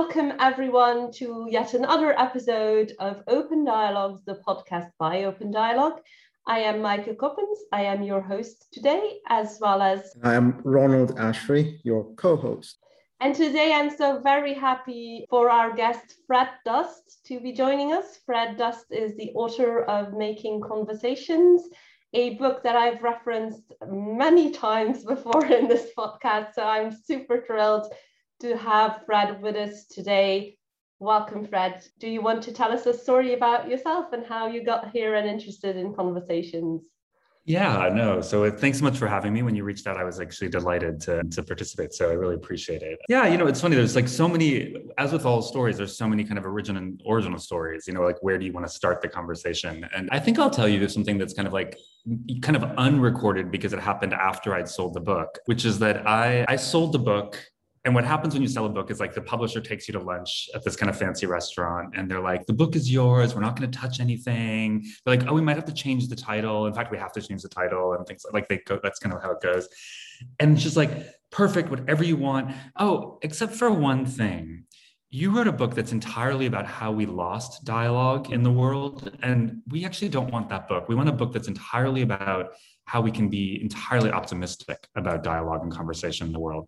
welcome everyone to yet another episode of Open Dialogues, the podcast by OpenDialog. I am Michael Coppens. I am your host today, as well as I am Ronald Ashri, your co-host. And today I'm so very happy for our guest Fred Dust to be joining us. Fred Dust is the author of Making Conversations, a book that I've referenced many times before in this podcast. So I'm super thrilled to have Fred with us today. Welcome, Fred. Do you want to tell us a story about yourself and how you got here and interested in conversations? Yeah, no. So uh, thanks so much for having me. When you reached out, I was actually delighted to, to participate. So I really appreciate it. Yeah, you know, it's funny. There's like so many, as with all stories, there's so many kind of original original stories. You know, like where do you want to start the conversation? And I think I'll tell you something that's kind of like kind of unrecorded because it happened after I'd sold the book, which is that I I sold the book and what happens when you sell a book is like the publisher takes you to lunch at this kind of fancy restaurant and they're like, the book is yours. We're not going to touch anything. They're like, oh, we might have to change the title. In fact, we have to change the title and things like they go. That's kind of how it goes. And it's just like, perfect, whatever you want. Oh, except for one thing. You wrote a book that's entirely about how we lost dialogue in the world. And we actually don't want that book. We want a book that's entirely about how we can be entirely optimistic about dialogue and conversation in the world.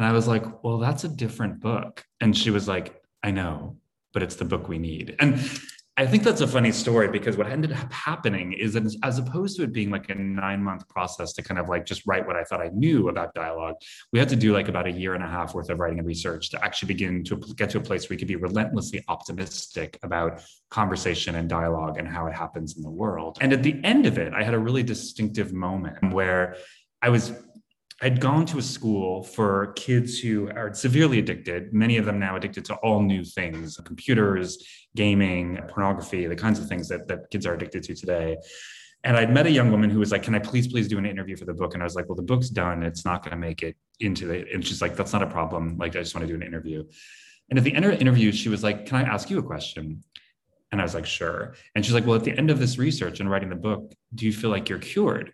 And I was like, well, that's a different book. And she was like, I know, but it's the book we need. And I think that's a funny story because what ended up happening is that as opposed to it being like a nine month process to kind of like just write what I thought I knew about dialogue, we had to do like about a year and a half worth of writing and research to actually begin to get to a place where we could be relentlessly optimistic about conversation and dialogue and how it happens in the world. And at the end of it, I had a really distinctive moment where I was I'd gone to a school for kids who are severely addicted, many of them now addicted to all new things computers, gaming, pornography, the kinds of things that, that kids are addicted to today. And I'd met a young woman who was like, Can I please, please do an interview for the book? And I was like, Well, the book's done. It's not going to make it into it. And she's like, That's not a problem. Like, I just want to do an interview. And at the end of the interview, she was like, Can I ask you a question? And I was like, Sure. And she's like, Well, at the end of this research and writing the book, do you feel like you're cured?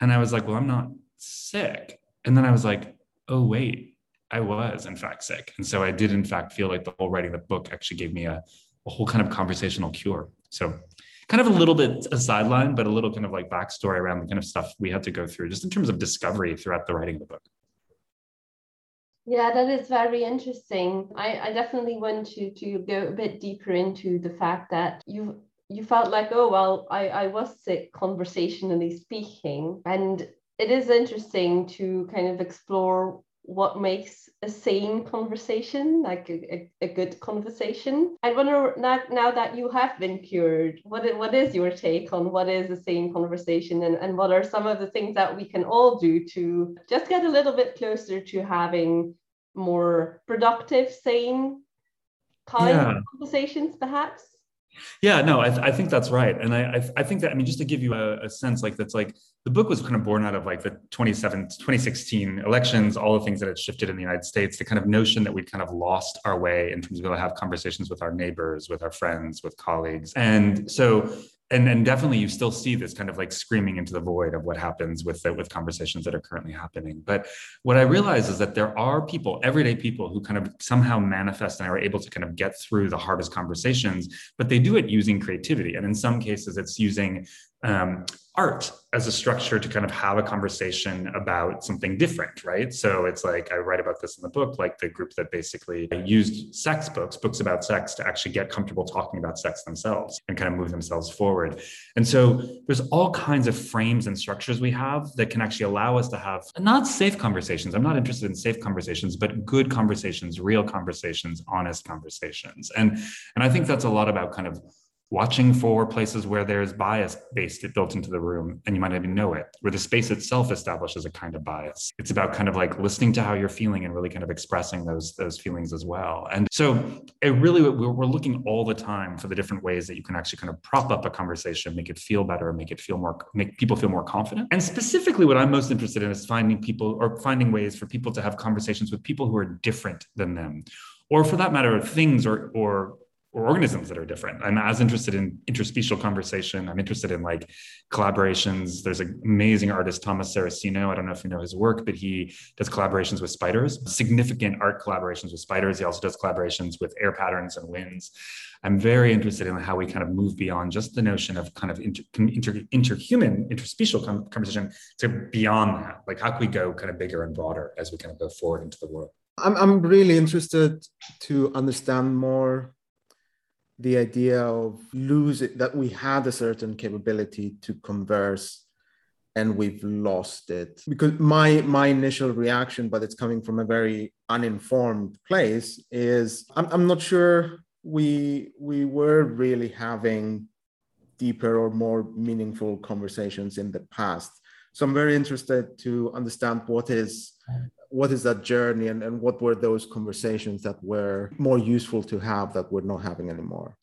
And I was like, Well, I'm not sick. And then I was like, oh, wait, I was in fact sick. And so I did, in fact, feel like the whole writing the book actually gave me a, a whole kind of conversational cure. So kind of a little bit a sideline, but a little kind of like backstory around the kind of stuff we had to go through just in terms of discovery throughout the writing of the book. Yeah, that is very interesting. I, I definitely want to to go a bit deeper into the fact that you you felt like, oh well, I, I was sick conversationally speaking. And it is interesting to kind of explore what makes a sane conversation, like a, a, a, good conversation. I wonder now, now that you have been cured, what, what is your take on what is a sane conversation and, and what are some of the things that we can all do to just get a little bit closer to having more productive, sane kind yeah. of conversations, perhaps? Yeah, no, I, th- I think that's right. And I, I, I, think that, I mean, just to give you a, a, sense, like that's like the book was kind of born out of like the 27, 2016 elections, all the things that had shifted in the United States, the kind of notion that we'd kind of lost our way in terms of being able to have conversations with our neighbors, with our friends, with colleagues. And so and and definitely you still see this kind of like screaming into the void of what happens with the, with conversations that are currently happening. But what i realize is that there are people everyday people who kind of somehow manifest and are able to kind of get through the hardest conversations but they do it using creativity. And in some cases it's using um, art as a structure to kind of have a conversation about something different, right? So it's like I write about this in the book, like the group that basically used sex books, books about sex, to actually get comfortable talking about sex themselves and kind of move themselves forward. And so there's all kinds of frames and structures we have that can actually allow us to have not safe conversations. I'm not interested in safe conversations, but good conversations, real conversations, honest conversations. And and I think that's a lot about kind of watching for places where there's bias based built into the room and you might not even know it where the space itself establishes a kind of bias. It's about kind of like listening to how you're feeling and really kind of expressing those those feelings as well. And so it really we're looking all the time for the different ways that you can actually kind of prop up a conversation make it feel better make it feel more make people feel more confident. And specifically what i'm most interested in is finding people or finding ways for people to have conversations with people who are different than them or for that matter things or or or organisms that are different. I'm as interested in interspecial conversation. I'm interested in like collaborations. There's an amazing artist, Thomas Saraceno. I don't know if you know his work, but he does collaborations with spiders, significant art collaborations with spiders. He also does collaborations with air patterns and winds. I'm very interested in how we kind of move beyond just the notion of kind of inter, inter, interhuman, interspecial conversation to beyond that. Like, how can we go kind of bigger and broader as we kind of go forward into the world? I'm, I'm really interested to understand more the idea of losing that we had a certain capability to converse and we've lost it. Because my my initial reaction but it's coming from a very uninformed place is i'm, I'm not sure we we were really having deeper or more meaningful conversations in the past. So i'm very interested to understand what is what is that journey and, and what were those conversations that were more useful to have that we're not having anymore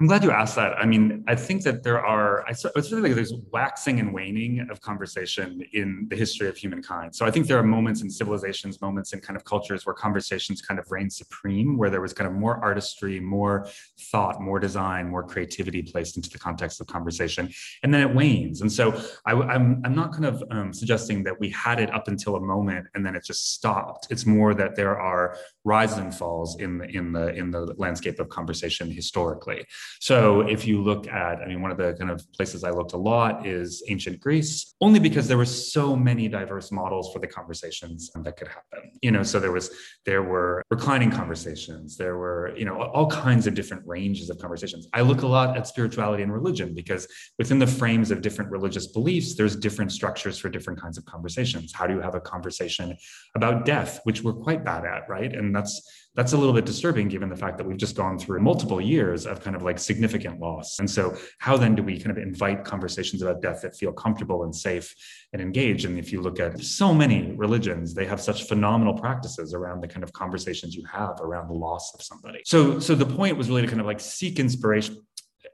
I'm glad you asked that. I mean, I think that there are, I sort of like there's waxing and waning of conversation in the history of humankind. So I think there are moments in civilizations, moments in kind of cultures where conversations kind of reign supreme, where there was kind of more artistry, more thought, more design, more creativity placed into the context of conversation. And then it wanes. And so I, am I'm, I'm not kind of um, suggesting that we had it up until a moment and then it just stopped. It's more that there are rises and falls in the, in the, in the landscape of conversation historically. So if you look at, I mean, one of the kind of places I looked a lot is ancient Greece, only because there were so many diverse models for the conversations that could happen. You know, so there was there were reclining conversations, there were, you know, all kinds of different ranges of conversations. I look a lot at spirituality and religion because within the frames of different religious beliefs, there's different structures for different kinds of conversations. How do you have a conversation about death, which we're quite bad at, right? And that's that's a little bit disturbing given the fact that we've just gone through multiple years of kind of like significant loss. And so, how then do we kind of invite conversations about death that feel comfortable and safe and engaged? And if you look at so many religions, they have such phenomenal practices around the kind of conversations you have around the loss of somebody. So, so the point was really to kind of like seek inspiration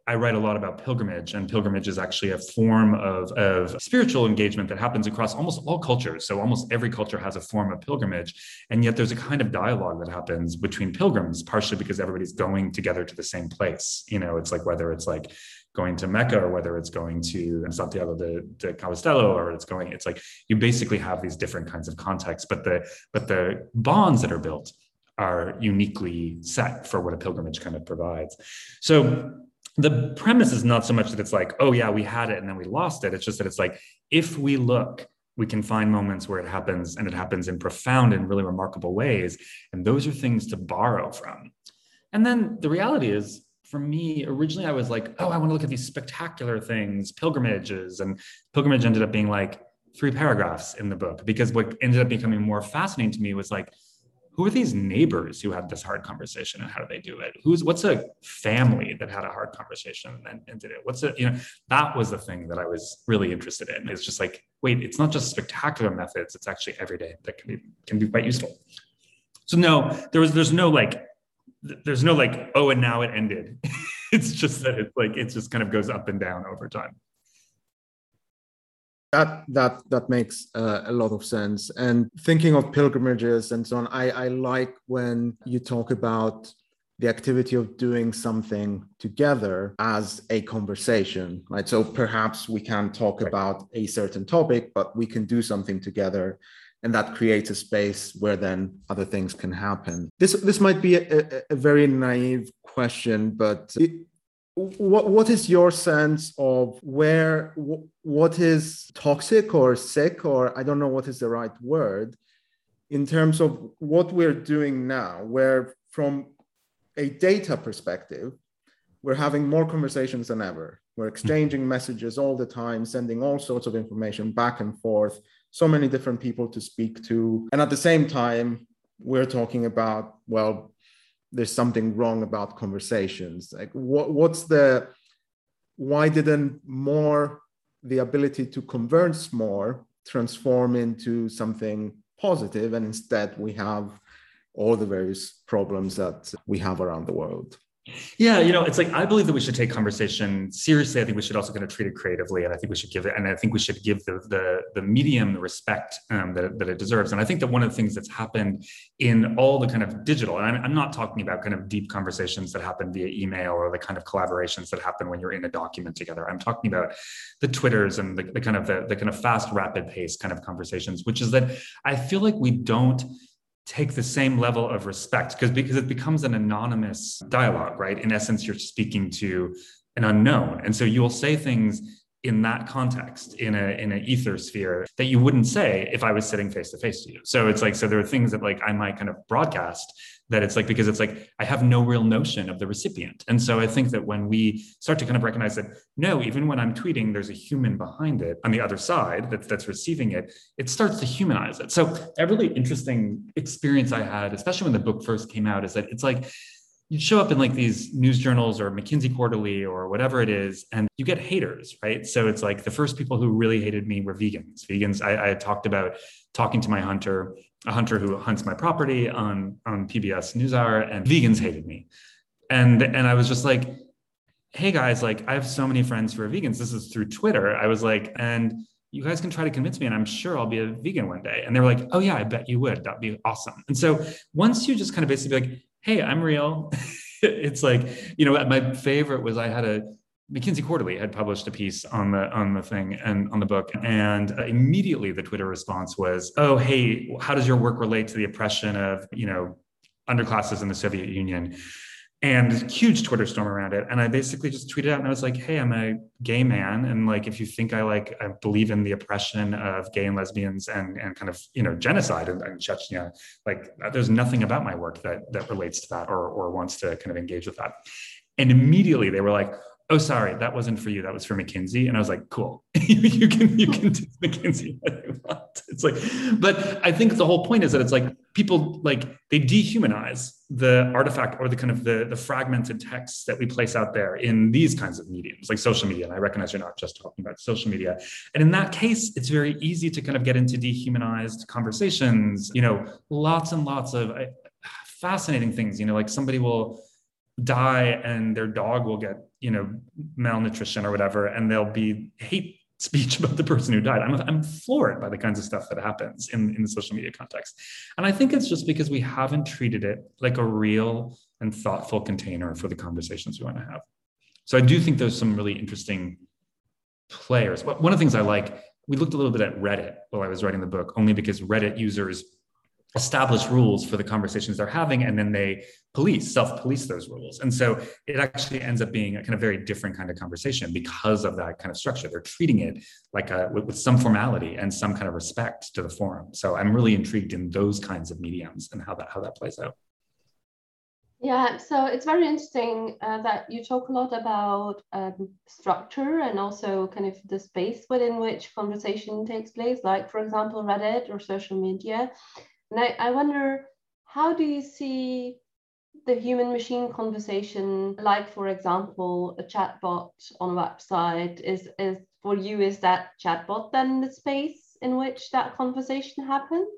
I write a lot about pilgrimage, and pilgrimage is actually a form of, of spiritual engagement that happens across almost all cultures. So, almost every culture has a form of pilgrimage. And yet, there's a kind of dialogue that happens between pilgrims, partially because everybody's going together to the same place. You know, it's like whether it's like going to Mecca or whether it's going to Santiago de, de Compostela or it's going, it's like you basically have these different kinds of contexts, but the but the bonds that are built are uniquely set for what a pilgrimage kind of provides. So the premise is not so much that it's like, oh, yeah, we had it and then we lost it. It's just that it's like, if we look, we can find moments where it happens and it happens in profound and really remarkable ways. And those are things to borrow from. And then the reality is, for me, originally I was like, oh, I want to look at these spectacular things, pilgrimages. And pilgrimage ended up being like three paragraphs in the book because what ended up becoming more fascinating to me was like, who are these neighbors who had this hard conversation and how do they do it? Who's what's a family that had a hard conversation and, and did it? What's it you know that was the thing that i was really interested in. It's just like wait it's not just spectacular methods it's actually everyday that can be can be quite useful. So no there was there's no like there's no like oh and now it ended. It's just that it's like it just kind of goes up and down over time that that that makes uh, a lot of sense. And thinking of pilgrimages and so on i i like when you talk about the activity of doing something together as a conversation right? So perhaps we can talk about a certain topic but we can do something together and that creates a space where then other things can happen. This this might be a, a very naive question but it, what what is your sense of where what is toxic or sick or I don't know what is the right word in terms of what we're doing now where from a data perspective we're having more conversations than ever. We're exchanging mm-hmm. messages all the time sending all sorts of information back and forth so many different people to speak to. And at the same time we're talking about well there's something wrong about conversations. Like what, what's the why didn't more the ability to converse more transform into something positive? And instead we have all the various problems that we have around the world Yeah, you know, it's like I believe that we should take conversation seriously. I think we should also kind of treat it creatively, and I think we should give it, and I think we should give the the, the medium the respect um, that, it, that it deserves. And I think that one of the things that's happened in all the kind of digital, and I'm, I'm not talking about kind of deep conversations that happen via email or the kind of collaborations that happen when you're in a document together. I'm talking about the Twitters and the, the kind of the, the kind of fast, rapid pace kind of conversations, which is that I feel like we don't take the same level of respect because because it becomes an anonymous dialogue right? In essence you're speaking to an unknown. And so you'll say things in that context in a in an ether sphere that you wouldn't say if i was sitting face to face to you so it's like so there are things that like i might kind of broadcast that it's like because it's like I have no real notion of the recipient. And so I think that when we start to kind of recognize that no, even when I'm tweeting, there's a human behind it on the other side that's that's receiving it, it starts to humanize it. So a really interesting experience I had, especially when the book first came out, is that it's like you show up in like these news journals or McKinsey Quarterly or whatever it is, and you get haters, right? So it's like the first people who really hated me were vegans. Vegans, I, I talked about talking to my hunter a hunter who hunts my property on on PBS NewsHour, and vegans hated me, and and I was just like, hey guys, like I have so many friends who are vegans. This is through Twitter. I was like, and you guys can try to convince me, and I'm sure I'll be a vegan one day. And they were like, oh yeah, I bet you would. That'd be awesome. And so once you just kind of basically be like, hey, I'm real. it's like you know my favorite was I had a McKinsey Quarterly had published a piece on the on the thing and on the book, and uh, immediately the Twitter response was, "Oh, hey, how does your work relate to the oppression of you know underclasses in the Soviet Union?" And huge Twitter storm around it. And I basically just tweeted out and I was like, "Hey, I'm a gay man, and like if you think I like I believe in the oppression of gay and lesbians and and kind of you know genocide in, Chechnya, like there's nothing about my work that that relates to that or or wants to kind of engage with that." And immediately they were like, oh sorry that wasn't for you. That was for mckinsey. And i was like cool. You can you can do mckinsey what you want. It's like but i think the whole point is that it's like people like they dehumanize the artifact or the kind of the, the fragmented texts that we place out there in these kinds of mediums like social media. And i recognize you're not just talking about social media. And in that case it's very easy to kind of get into dehumanized conversations you know lots and lots of uh, fascinating things you know like somebody will die and their dog will get you know malnutrition or whatever and they'll be hate speech about the person who died. I'm, I'm floored by the kinds of stuff that happens in, in the social media context. And i think it's just because we haven't treated it like a real and thoughtful container for the conversations we want to have. So i do think there's some really interesting players. One of the things i like we looked a little bit at reddit while i was writing the book only because reddit users establish rules for the conversations they're having and then they police self-police those rules. And so it actually ends up being a kind of very different kind of conversation because of that kind of structure. They're treating it like a with, with some formality and some kind of respect to the forum. So i'm really intrigued in those kinds of mediums and how that how that plays out. Yeah, so it's very interesting uh, that you talk a lot about um, structure and also kind of the space within which conversation takes place, like, for example, Reddit or social media. And I, I wonder, how do you see the human machine conversation, like, for example, a chatbot on a website, is, is for you, is that chatbot then the space in which that conversation happens?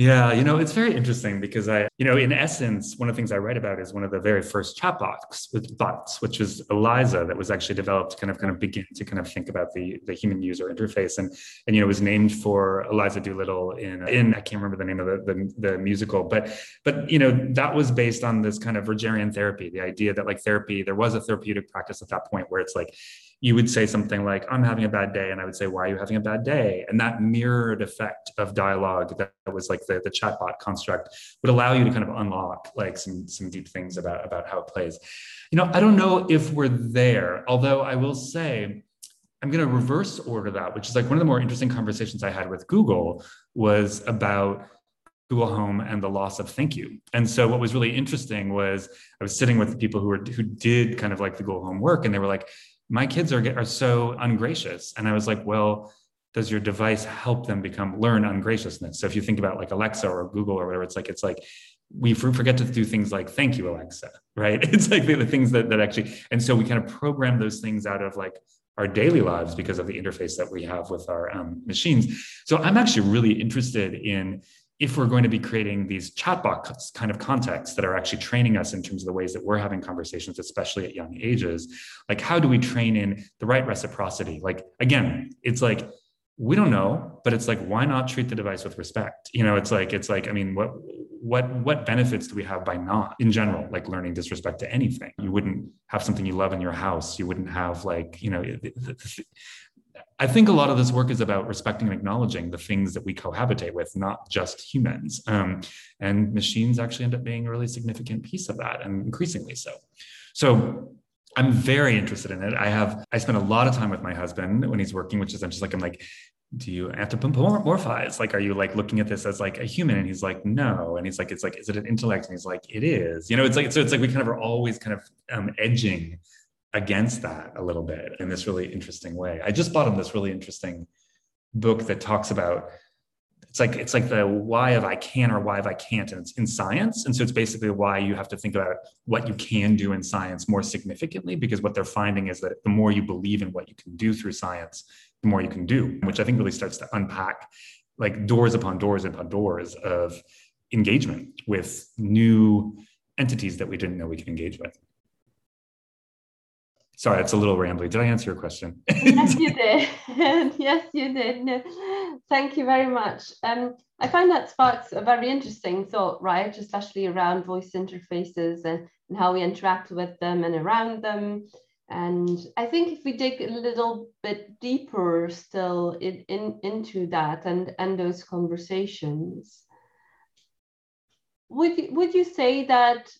Yeah, you know, it's very interesting because I, you know, in essence, one of the things I write about is one of the very first chatbots with bots, which is Eliza, that was actually developed to kind of kind of begin to kind of think about the the human user interface, and and you know, was named for Eliza Doolittle in in I can't remember the name of the, the the musical, but but you know, that was based on this kind of Rogerian therapy, the idea that like therapy, there was a therapeutic practice at that point where it's like you would say something like, I'm having a bad day. And I would say, Why are you having a bad day? And that mirrored effect of dialogue that was like the, the chatbot construct would allow you to kind of unlock like some, some deep things about, about how it plays. You know, I don't know if we're there, although I will say, I'm going to reverse order that, which is like one of the more interesting conversations I had with Google was about Google Home and the loss of thank you. And so what was really interesting was I was sitting with people who were who did kind of like the Google Home work, and they were like, my kids are, are so ungracious. And I was like, well, does your device help them become learn ungraciousness? So if you think about like Alexa or Google or whatever, it's like, it's like, we forget to do things like thank you alexa right it's like the, the things that, that actually and so we kind of program those things out of like our daily lives because of the interface that we have with our um, machines so i'm actually really interested in if we're going to be creating these chatbot kind of contexts that are actually training us in terms of the ways that we're having conversations, especially at young ages, like how do we train in the right reciprocity? Like, again, it's like, we don't know, but it's like, why not treat the device with respect? You know, it's like, it's like, I mean, what, what, what benefits do we have by not in general, like learning disrespect to anything? You wouldn't have something you love in your house. You wouldn't have like, you know, I think a lot of this work is about respecting and acknowledging the things that we cohabitate with, not just humans. Um, and machines actually end up being a really significant piece of that, and increasingly so. So I'm very interested in it. I have I spend a lot of time with my husband when he's working, which is I'm just like I'm like, do you anthropomorphize? Like, are you like looking at this as like a human? And he's like, no. And he's like, it's like, is it an intellect? And he's like, it is. You know, it's like so it's like we kind of are always kind of um, edging against that a little bit in this really interesting way. I just bought him this really interesting book that talks about it's like it's like the why of I can or why of I can't, and it's in science. And so it's basically why you have to think about what you can do in science more significantly, because what they're finding is that the more you believe in what you can do through science, the more you can do, which I think really starts to unpack like doors upon doors upon doors of engagement with new entities that we didn't know we could engage with. Sorry, it's a little rambly. Did I answer your question? yes, you did. yes, you did. Thank you very much. Um, I find that sparks a very interesting thought, right? Especially around voice interfaces and, and how we interact with them and around them. And I think if we dig a little bit deeper still in, in, into that and, and those conversations, would would you say that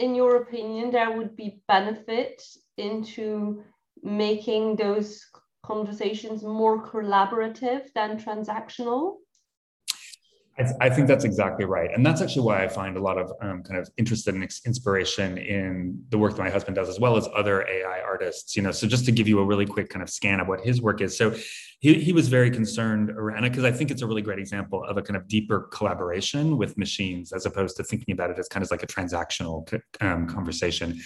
in your opinion, there would be benefit into making those conversations more collaborative than transactional? I, th- I, think that's exactly right. And that's actually why I find a lot of um, kind of interested in inspiration in the work that my husband does, as well as other AI artists. You know, so just to give you a really quick kind of scan of what his work is. So he, he was very concerned around it because I think it's a really great example of a kind of deeper collaboration with machines as opposed to thinking about it as kind of like a transactional um, conversation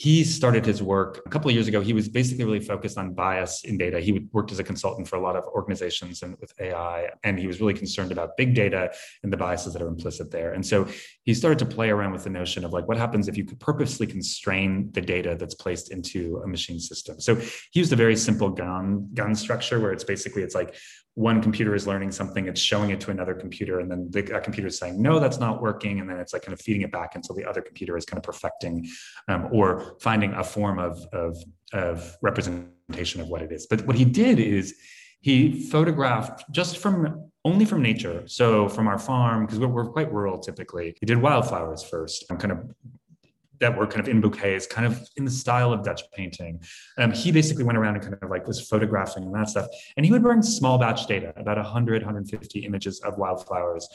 he started his work a couple of years ago. He was basically really focused on bias in data. He worked as a consultant for a lot of organizations and with AI, and he was really concerned about big data and the biases that are implicit there. And so he started to play around with the notion of like, what happens if you could purposely constrain the data that's placed into a machine system? So he used a very simple GAN GAN structure where it's basically it's like one computer is learning something, it's showing it to another computer, and then the, computer is saying, no, that's not working. And then it's like kind of feeding it back until the other computer is kind of perfecting um, or finding a form of, of, of representation of what it is. But what he did is he photographed just from only from nature. So from our farm, because we're, we're, quite rural typically. He did wildflowers first, kind of that were kind of in bouquets, kind of in the style of Dutch painting. Um, he basically went around and kind of like was photographing and that stuff. And he would bring small batch data, about 100, 150 images of wildflowers,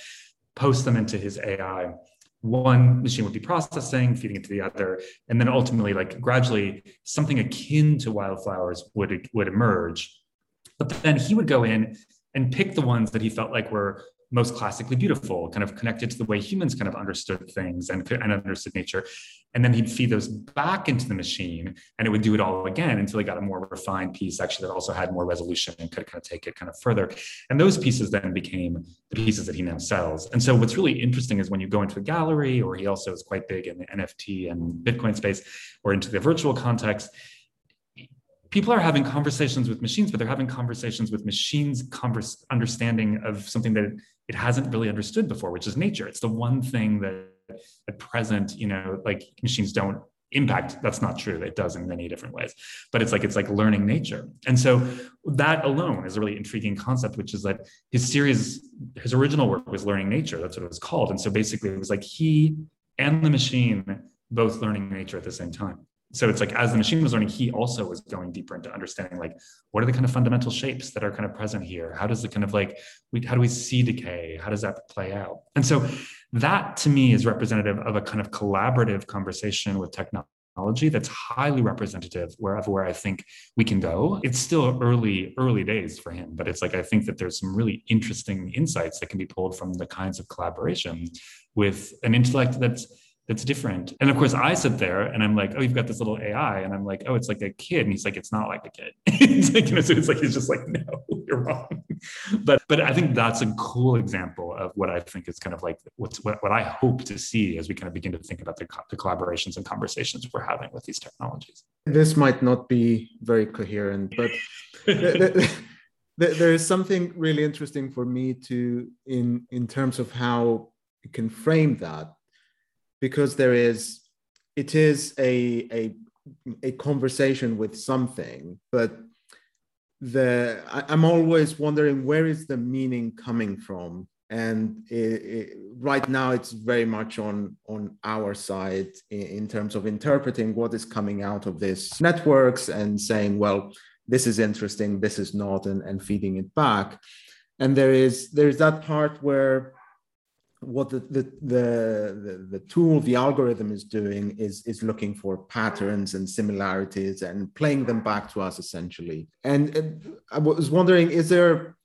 post them into his AI. One machine would be processing, feeding it to the other, and then ultimately, like gradually, something akin to wildflowers would would emerge. But then he would go in and pick the ones that he felt like were most classically beautiful, kind of connected to the way humans kind of understood things and, and understood nature. And then he'd feed those back into the machine and it would do it all again until he got a more refined piece actually that also had more resolution and could kind of take it kind of further. And those pieces then became the pieces that he now sells. And so what's really interesting is when you go into a gallery, or he also is quite big in the NFT and Bitcoin space, or into the virtual context, people are having conversations with machines, but they're having conversations with machines' converse, understanding of something that it hasn't really understood before, which is nature. It's the one thing that at present, you know, like machines don't impact. That's not true. It does in many different ways, but it's like it's like learning nature. And so that alone is a really intriguing concept, which is that his series, his original work was learning nature. That's what it was called. And so basically, it was like he and the machine both learning nature at the same time so it's like as the machine was learning he also was going deeper into understanding like what are the kind of fundamental shapes that are kind of present here? How does it kind of like we, how do we see decay? How does that play out? And so that to me is representative of a kind of collaborative conversation with technology that's highly representative wherever where I think we can go. It's still early, early days for him, but it's like I think that there's some really interesting insights that can be pulled from the kinds of collaboration with an intellect that's that's different. And of course, I sit there and I'm like, oh, you've got this little AI. And I'm like, oh, it's like a kid. And he's like, it's not like a kid. it's like, you know, so it's like, he's just like, no, you're wrong. but but I think that's a cool example of what I think is kind of like what's what, what I hope to see as we kind of begin to think about the, the collaborations and conversations we're having with these technologies. This might not be very coherent, but the, the, there is something really interesting for me to in in terms of how you can frame that, because there is it is a a a conversation with something, but the I, am always wondering where is the meaning coming from? And it, it, right now it's very much on on our side in, in, terms of interpreting what is coming out of these networks and saying well this is interesting this is not and, and feeding it back. And there is there is that part where what the, the, the, the, tool, the algorithm is doing is, is looking for patterns and similarities and playing them back to us essentially. And, and I was wondering, is there,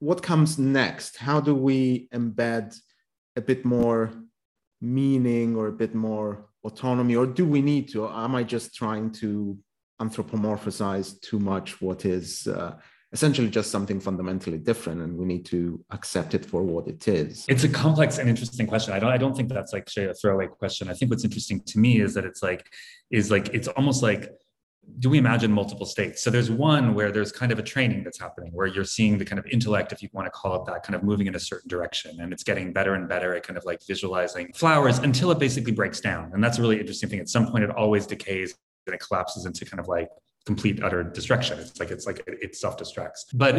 what comes next? How do we embed a bit more meaning or a bit more autonomy, or do we need to? Am I just trying to anthropomorphize too much what is uh, essentially just something fundamentally different and we need to accept it for what it is. It's a complex and interesting question. I don't i don't think that's like a throwaway question. I think what's interesting to me is that it's like is like it's almost like do we imagine multiple states? So there's one where there's kind of a training that's happening where you're seeing the kind of intellect if you want to call it that kind of moving in a certain direction and it's getting better and better at kind of like visualizing flowers until it basically breaks down. And that's a really interesting thing. At some point it always decays and it collapses into kind of like complete utter destruction. It's like it's like it self destructs. But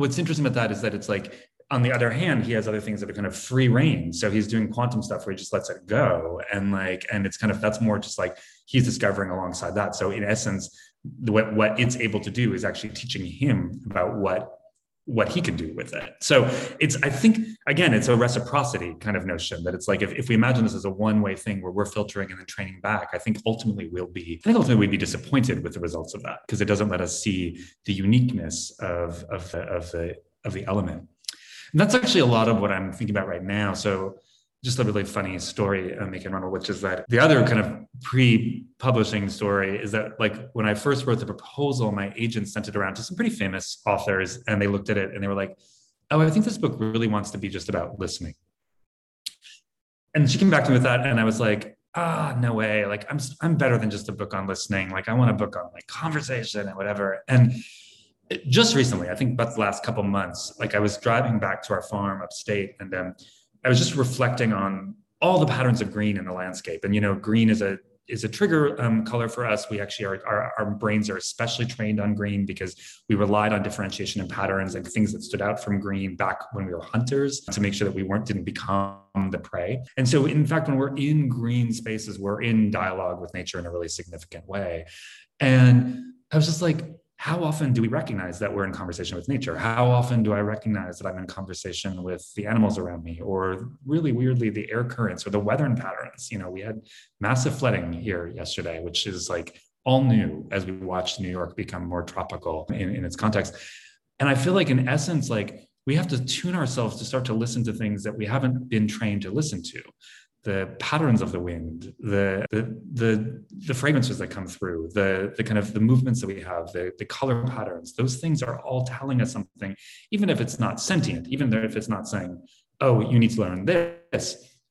what's interesting about that is that it's like on the other hand, he has other things that are kind of free reign. So he's doing quantum stuff where he just lets it go, and like, and it's kind of that's more just like he's discovering alongside that. So in essence, what what it's able to do is actually teaching him about what what he can do with it. So it's, I think, again, it's a reciprocity kind of notion that it's like if, if we imagine this as a one way thing where we're filtering and then training back, I think ultimately we'll be, I think ultimately we'd be disappointed with the results of that because it doesn't let us see the uniqueness of, of, the, of, the, of the element. And that's actually a lot of what I'm thinking about right now. So just a really funny story, uh, Making Ronald, which is that the other kind of pre-publishing story is that like when I first wrote the proposal, my agent sent it around to some pretty famous authors, and they looked at it and they were like, "Oh, I think this book really wants to be just about listening." And she came back to me with that, and I was like, "Ah, no way! Like I'm I'm better than just a book on listening. Like I want a book on like conversation and whatever." And just recently, I think about the last couple months, like I was driving back to our farm upstate, and um, I was just reflecting on all the patterns of green in the landscape. And you know, green is a is a trigger um, color for us. We actually are our, our brains are especially trained on green because we relied on differentiation and patterns and things that stood out from green back when we were hunters to make sure that we weren't didn't become the prey. And so, in fact, when we're in green spaces, we're in dialogue with nature in a really significant way. And I was just like, how often do we recognize that we're in conversation with nature? How often do I recognize that I'm in conversation with the animals around me, or really weirdly, the air currents or the weather patterns? You know, we had massive flooding here yesterday, which is like all new as we watched New York become more tropical in, in its context. And I feel like, in essence, like we have to tune ourselves to start to listen to things that we haven't been trained to listen to the patterns of the wind, the, the the the fragrances that come through, the the kind of the movements that we have, the the color patterns. Those things are all telling us something, even if it's not sentient, even if it's not saying, "Oh, you need to learn this."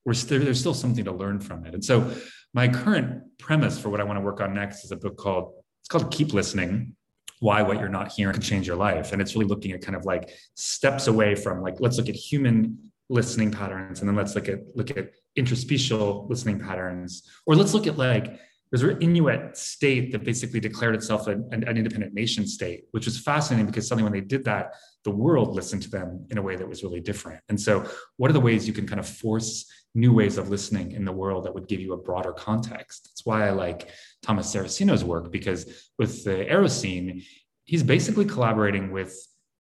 We're still, there's still something to learn from it. And so, my current premise for what I want to work on next is a book called it's called Keep Listening why what you're not hearing can change your life and it's really looking at kind of like steps away from like let's look at human listening patterns and then let's look at look at interspecial listening patterns. Or let's look at like there's an inuit state that basically declared itself an, an, independent nation state which was fascinating because suddenly when they did that the world listened to them in a way that was really different. And so what are the ways you can kind of force new ways of listening in the world that would give you a broader context? That's why i like thomas saraceno's work because with the aerocene he's basically collaborating with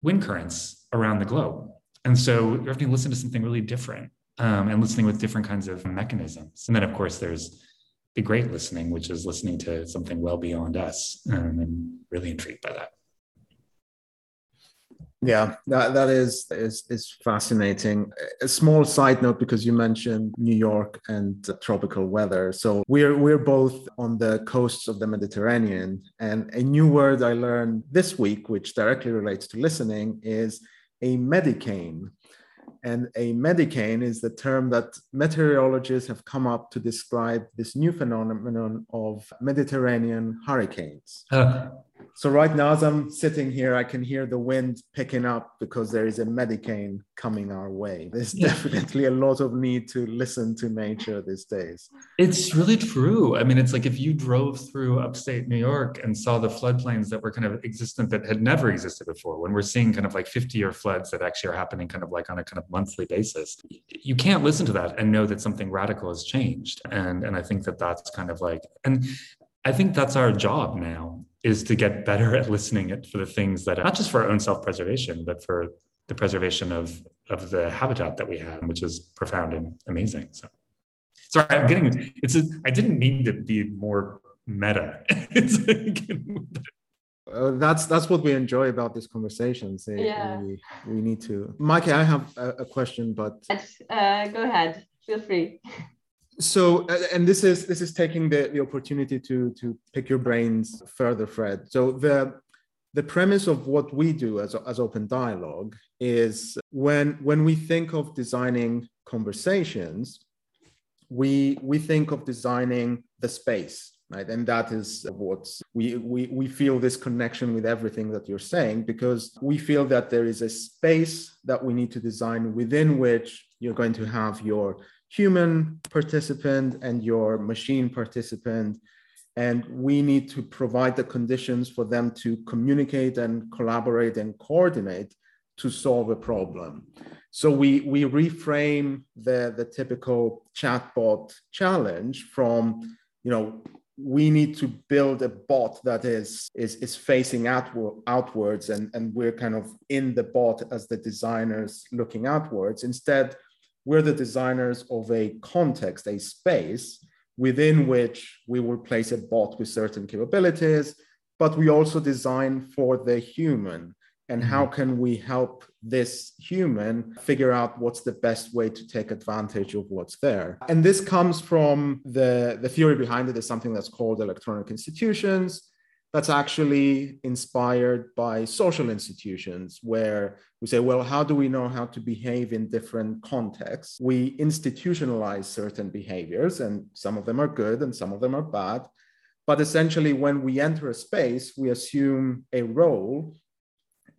wind currents around the globe and so you're having to listen to something really different um, and listening with different kinds of mechanisms. And then, of course, there's the great listening, which is listening to something well beyond us. Um, and really intrigued by that. Yeah, that, that is, is is fascinating. A small side note because you mentioned New York and tropical weather. So we're we're both on the coasts of the Mediterranean, and a new word I learned this week, which directly relates to listening, is a medicane. And a medicane is the term that meteorologists have come up to describe this new phenomenon of Mediterranean hurricanes. Uh, so right now, as I'm sitting here, I can hear the wind picking up because there is a medicane coming our way. There's definitely a lot of need to listen to nature these days. It's really true. I mean, it's like if you drove through upstate New York and saw the floodplains that were kind of existent that had never existed before, when we're seeing kind of like 50 year floods that actually are happening kind of like on a kind of monthly basis, you can't listen to that and know that something radical has changed. And, and I think that that's kind of like, and I think that's our job now is to get better at listening for the things that not just for our own self-preservation, but for the preservation of of the habitat that we have, which is profound and amazing. So sorry, I'm getting it's a, I didn't mean to be more meta. uh, that's that's what we enjoy about these conversations. Yeah. We, we need to. Mike, I have a, a question, but uh, go ahead. Feel free so uh, and this is this is taking the, the opportunity to to pick your brains further fred. So the the premise of what we do as, as OpenDialog is when when we think of designing conversations we we think of designing the space right? And that is what we, we we feel this connection with everything that you're saying because we feel that there is a space that we need to design within which you're going to have your human participant and your machine participant. And we need to provide the conditions for them to communicate and collaborate and coordinate to solve a problem. So we, we reframe the, the typical chatbot challenge from, you know, we need to build a bot that is is, is facing outward, outwards and, and we're kind of in the bot as the designers looking outwards. Instead, we're the designers of a context, a space within which we will place a bot with certain capabilities, but we also design for the human. And mm-hmm. how can we help this human figure out what's the best way to take advantage of what's there? And this comes from the, the theory behind it is something that's called electronic institutions that's actually inspired by social institutions where we say, well, how do we know how to behave in different contexts? We institutionalize certain behaviors, and some of them are good and some of them are bad. But essentially, when we enter a space, we assume a role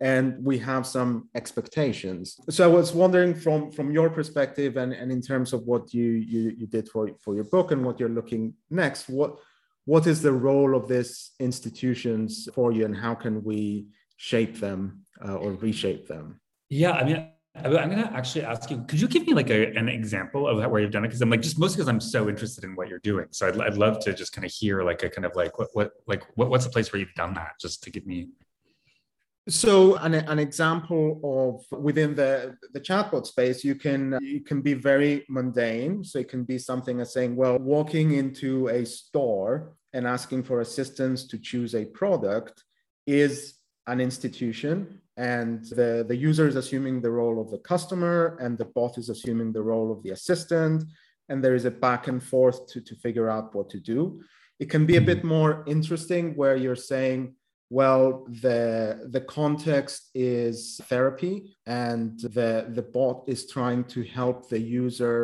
and we have some expectations. So I was wondering from, from your perspective and, and in terms of what you, you, you did for, for your book and what you're looking next, what, what is the role of these institutions for you and how can we shape them uh, or reshape them? Yeah i mean i'm going to actually ask you could you give me like a, an example of where you've done it? Because i'm like just mostly because i'm so interested in what you're doing. So I'd, I'd love to just kind of hear like a kind of like what what like what, what's a place where you've done that just to give me so an, an example of within the, the chatbot space, you can you can be very mundane. So it can be something as saying, well, walking into a store and asking for assistance to choose a product is an institution and the, the user is assuming the role of the customer and the bot is assuming the role of the assistant and there is a back and forth to, to figure out what to do it can be a bit more interesting where you're saying well, the the context is therapy, and the the bot is trying to help the user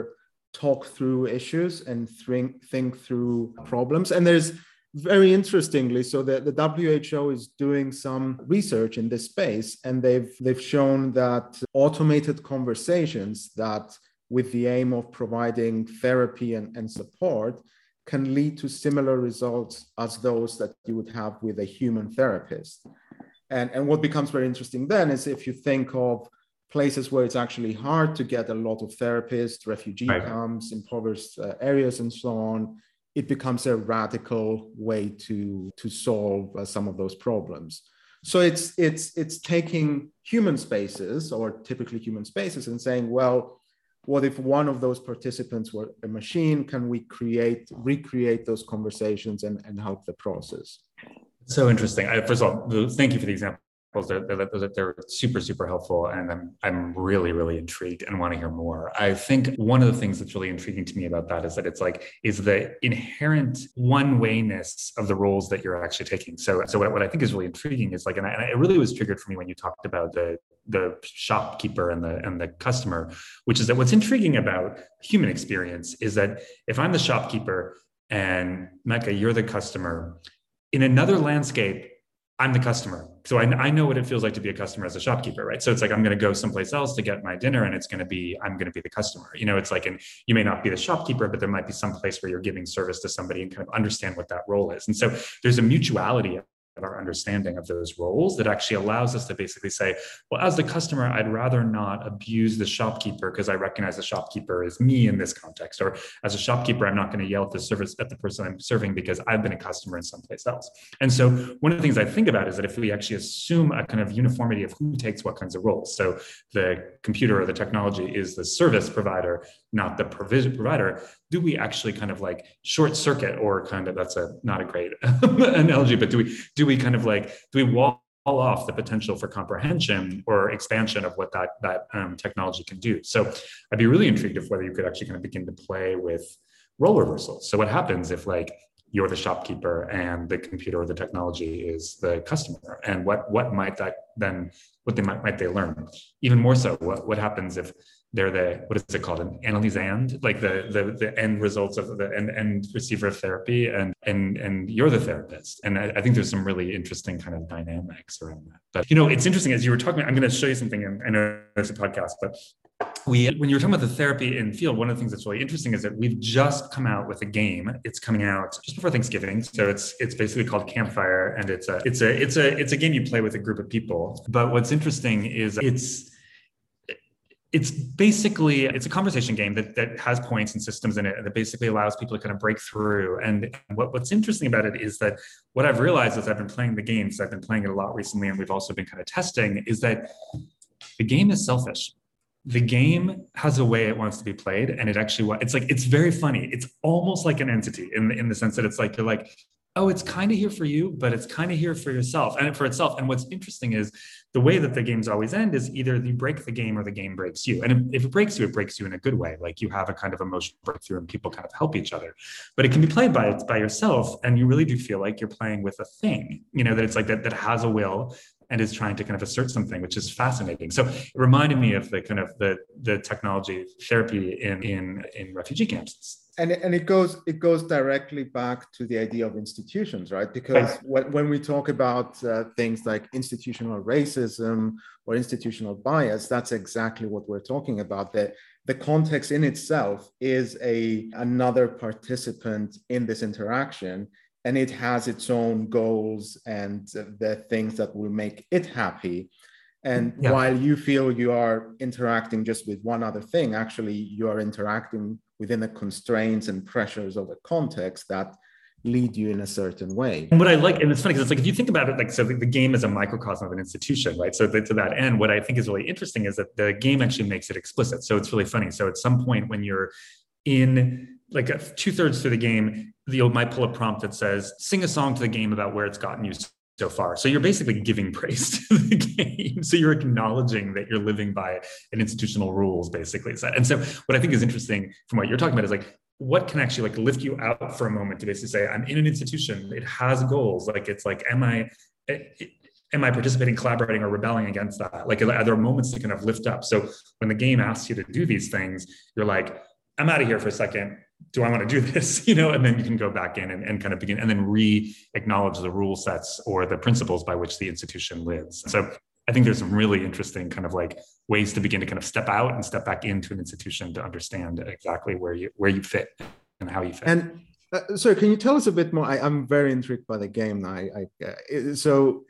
talk through issues and think think through problems. And there's very interestingly, so the, the WHO is doing some research in this space, and they've they've shown that automated conversations that with the aim of providing therapy and, and support can lead to similar results as those that you would have with a human therapist. And, and what becomes very interesting then is if you think of places where it's actually hard to get a lot of therapists, refugee right. camps, impoverished uh, areas, and so on, it becomes a radical way to, to solve uh, some of those problems. So it's it's it's taking human spaces or typically human spaces and saying, well, what if one of those participants were a machine? Can we create recreate those conversations and, and help the process? So interesting. I, first of all thank you for the example they're, they're, they're, super super helpful and I'm, I'm really really intrigued and want to hear more i think one of the things that's really intriguing to me about that is that it's like is the inherent one wayness of the roles that you're actually taking so so what, what i think is really intriguing is like and, I, and it really was triggered for me when you talked about the the shopkeeper and the and the customer which is that what's intriguing about human experience is that if i'm the shopkeeper and mecca you're the customer in another landscape I'm the customer. So I, I, know what it feels like to be a customer as a shopkeeper, right? So it's like I'm going to go someplace else to get my dinner and it's going to be, I'm going to be the customer. You know, it's like, and you may not be the shopkeeper, but there might be some place where you're giving service to somebody and kind of understand what that role is. And so there's a mutuality our understanding of those roles that actually allows us to basically say, well, as the customer, I'd rather not abuse the shopkeeper because I recognize the shopkeeper is me in this context. Or as a shopkeeper, I'm not going to yell at the service at the person I'm serving because I've been a customer in someplace else. And so one of the things I think about is that if we actually assume a kind of uniformity of who takes what kinds of roles, so the computer or the technology is the service provider, not the provision provider, do we actually kind of like short circuit or kind of that's a not a great analogy, but do we do we kind of like do we wall off the potential for comprehension or expansion of what that that um, technology can do? So I'd be really intrigued if whether you could actually kind of begin to play with role reversals. So what happens if like you're the shopkeeper and the computer or the technology is the customer and what what might that then what they might might they learn even more so what, what happens if they're the what is it called? An analysand like the the the end results of the end end receiver of therapy and and and you're the therapist. And I, I, think there's some really interesting kind of dynamics around that. But you know it's interesting as you were talking i'm going to show you something i know there's a podcast but we when you were talking about the therapy in field one of the things that's really interesting is that we've just come out with a game. It's coming out just before thanksgiving. So it's it's basically called Camphyre and it's a it's a it's a it's a game you play with a group of people. But what's interesting is it's it's basically it's a conversation game that, that has points and systems in it that basically allows people to kind of break through. And what, what's interesting about it is that what i've realized as i've been playing the games i've been playing it a lot recently and we've also been kind of testing is that the game is selfish. The game has a way it wants to be played and it actually it's like it's very funny. It's almost like an entity in, in the sense that it's like you're like oh, it's kind of here for you, but it's kind of here for yourself and for itself. And what's interesting is the way that the games always end is either you break the game or the game breaks you. And if, it breaks you, it breaks you in a good way. Like you have a kind of emotional breakthrough and people kind of help each other. But it can be played by by yourself, and you really do feel like you're playing with a thing. You know that it's like that that has a will and is trying to kind of assert something, which is fascinating. So it reminded me of the kind of the the technology therapy in in in refugee camps and and it goes it goes directly back to the idea of institutions right? Because when, when we talk about uh, things like institutional racism or institutional bias that's exactly what we're talking about. The the context in itself is a another participant in this interaction and it has its own goals and the things that will make it happy. And yeah. while you feel you are interacting just with one other thing actually you are interacting within the constraints and pressures of a context that lead you in a certain way. And what I like, and it's funny because it's like if you think about it, like so, the, the game is a microcosm of an institution, right? So the, to that end, what I think is really interesting is that the game actually makes it explicit. So it's really funny. So at some point when you're in like two thirds through the game, you might pull a prompt that says, "Sing a song to the game about where it's gotten you so far. So you're basically giving praise to the game. So you're acknowledging that you're living by an institutional rules, basically. And so what I think is interesting from what you're talking about is like, what can actually like lift you out for a moment to basically say, I'm in an institution, it has goals. Like it's like, am I eh, eh, am I participating, collaborating, or rebelling against that? Like are there moments to kind of lift up? So when the game asks you to do these things, you're like, I'm out of here for a second do I want to do this? You know, and then you can go back in and, and kind of begin and then re-acknowledge the rule sets or the principles by which the institution lives. So I think there's some really interesting kind of like ways to begin to kind of step out and step back into an institution to understand exactly where you where you fit and how you fit. And uh, so, can you tell us a bit more? I, am very intrigued by the game. I, I uh, so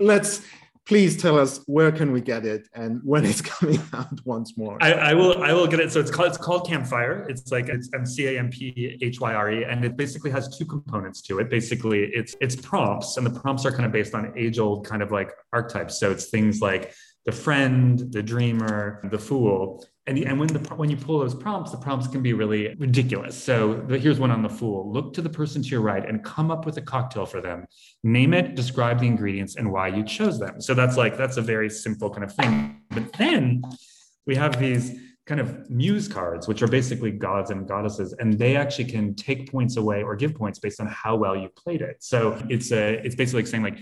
let's please tell us where can we get it and when it's coming out once more. I, I, will I will get it. So it's called it's called Camphyre. It's like it's M C A M P H Y R E, and it basically has two components to it. Basically, it's it's prompts, and the prompts are kind of based on age old kind of like archetypes. So it's things like the friend, the dreamer, the fool. And, and when the when you pull those prompts, the prompts can be really ridiculous. So the, here's one on the fool: look to the person to your right and come up with a cocktail for them. Name it, describe the ingredients, and why you chose them. So that's like that's a very simple kind of thing. But then we have these kind of muse cards, which are basically gods and goddesses, and they actually can take points away or give points based on how well you played it. So it's a it's basically like saying like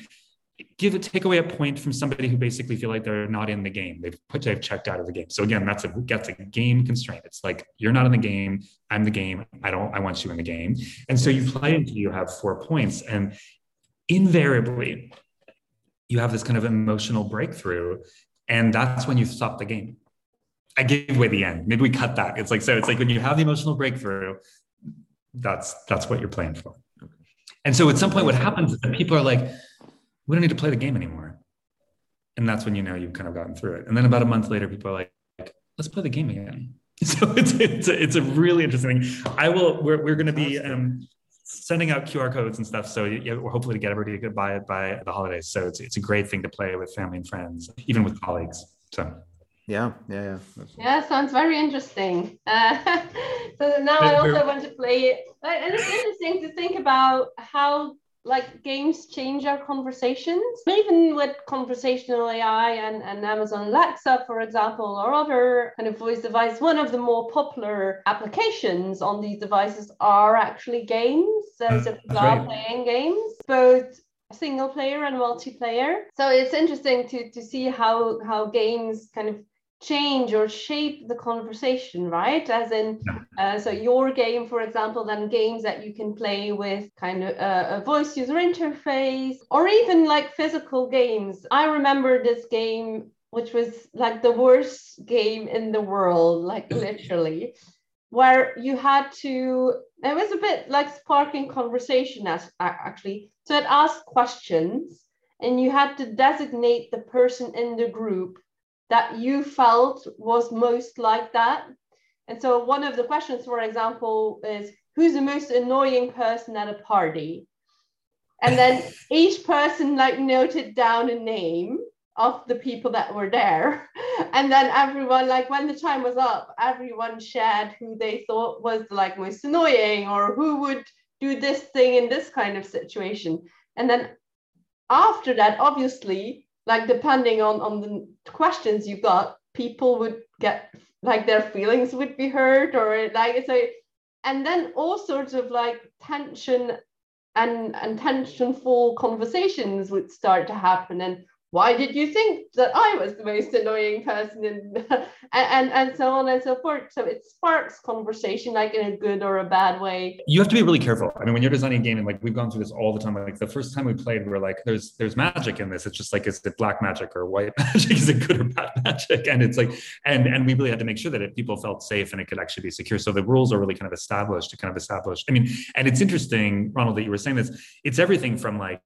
give it take away a point from somebody who basically feel like they're not in the game. They've put they've checked out of the game. So again that's a that's a game constraint. It's like you're not in the game. I'm the game. I don't i want you in the game. And so you play until you have four points. And invariably you have this kind of emotional breakthrough. And that's when you stop the game. I gave away the end. Maybe we cut that. It's like so it's like when you have the emotional breakthrough that's that's what you're playing for. And so at some point what happens is that people are like we don't need to play the game anymore. And that's when you know you've kind of gotten through it. And then about a month later, people are like, let's play the game again. So it's it's a, it's a really interesting thing. I will. We're we're going to be um, sending out QR codes and stuff. So yeah, we're hopefully to get everybody to buy it by the holidays. So it's it's a great thing to play with family and friends, even with colleagues. So. Yeah, yeah, yeah. Yeah, sounds very interesting. Uh, so now I also want to play it. And it's interesting to think about how like games change our conversations. Even with conversational ai and, and amazon alexa for example or other kind of voice device one of the more popular applications on these devices are actually games. So, mm, so people are right. playing games both single player and multiplayer. So it's interesting to to see how how games kind of change or shape the conversation, right? As in, uh, so your game, for example, then games that you can play with kind of uh, a voice user interface, or even like physical games. I remember this game, which was like the worst game in the world, like literally, where you had to. It was a bit like sparking conversation, as actually. So it asked questions, and you had to designate the person in the group that you felt was most like that. And so one of the questions, for example, is who's the most annoying person at a party? And then each person like noted down a name of the people that were there. And then everyone, like when the time was up, everyone shared who they thought was like most annoying or who would do this thing in this kind of situation. And then after that, obviously, like depending on on the questions you got people would get like their feelings would be hurt or like so and then all sorts of like tension and and tensionful conversations would start to happen. And why did you think that I was the most annoying person and, and and so on and so forth. So it sparks conversation like in a good or a bad way. You have to be really careful. I mean, when you're designing a game, and like we've gone through this all the time. Like the first time we played, we are like, there's there's magic in this. It's just like is it black magic or white magic? Is it good or bad magic? And it's like, and and we really had to make sure that it, people felt safe and it could actually be secure. So the rules are really kind of established to kind of establish. I mean, and it's interesting, Ronald, that you were saying this. It's everything from like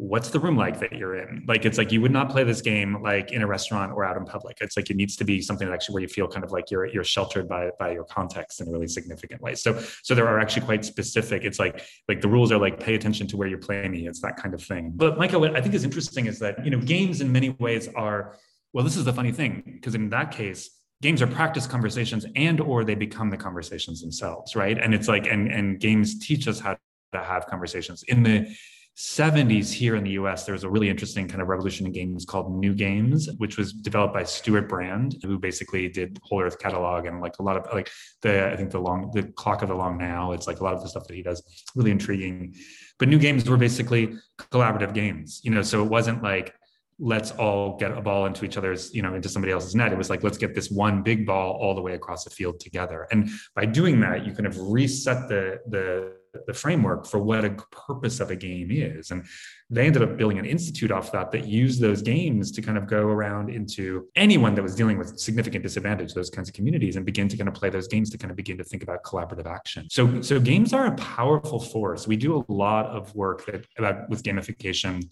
what's the room like that you're in? Like it's like you would not play this game like in a restaurant or out in public. It's like it needs to be something that actually where you feel kind of like you're you're sheltered by by your context in a really significant way. So so there are actually quite specific it's like like the rules are like pay attention to where you're playing it's that kind of thing. But michael what i think is interesting is that you know games in many ways are well this is the funny thing because in that case games are practice conversations and or they become the conversations themselves right? And it's like and and games teach us how to have conversations. In the 70s here in the US, there was a really interesting kind of revolution in games called New Games, which was developed by Stewart Brand, who basically did Whole Earth Catalog and like a lot of like the I think the long the Clock of the Long Now. It's like a lot of the stuff that he does, really intriguing. But new games were basically collaborative games, you know, so it wasn't like let's all get a ball into each other's, you know, into somebody else's net. It was like, let's get this one big ball all the way across the field together. And by doing that, you kind of reset the the the framework for what a purpose of a game is. And they ended up building an institute off that that used those games to kind of go around into anyone that was dealing with significant disadvantage, those kinds of communities, and begin to kind of play those games to kind of begin to think about collaborative action. So, so games are a powerful force. We do a lot of work that about with gamification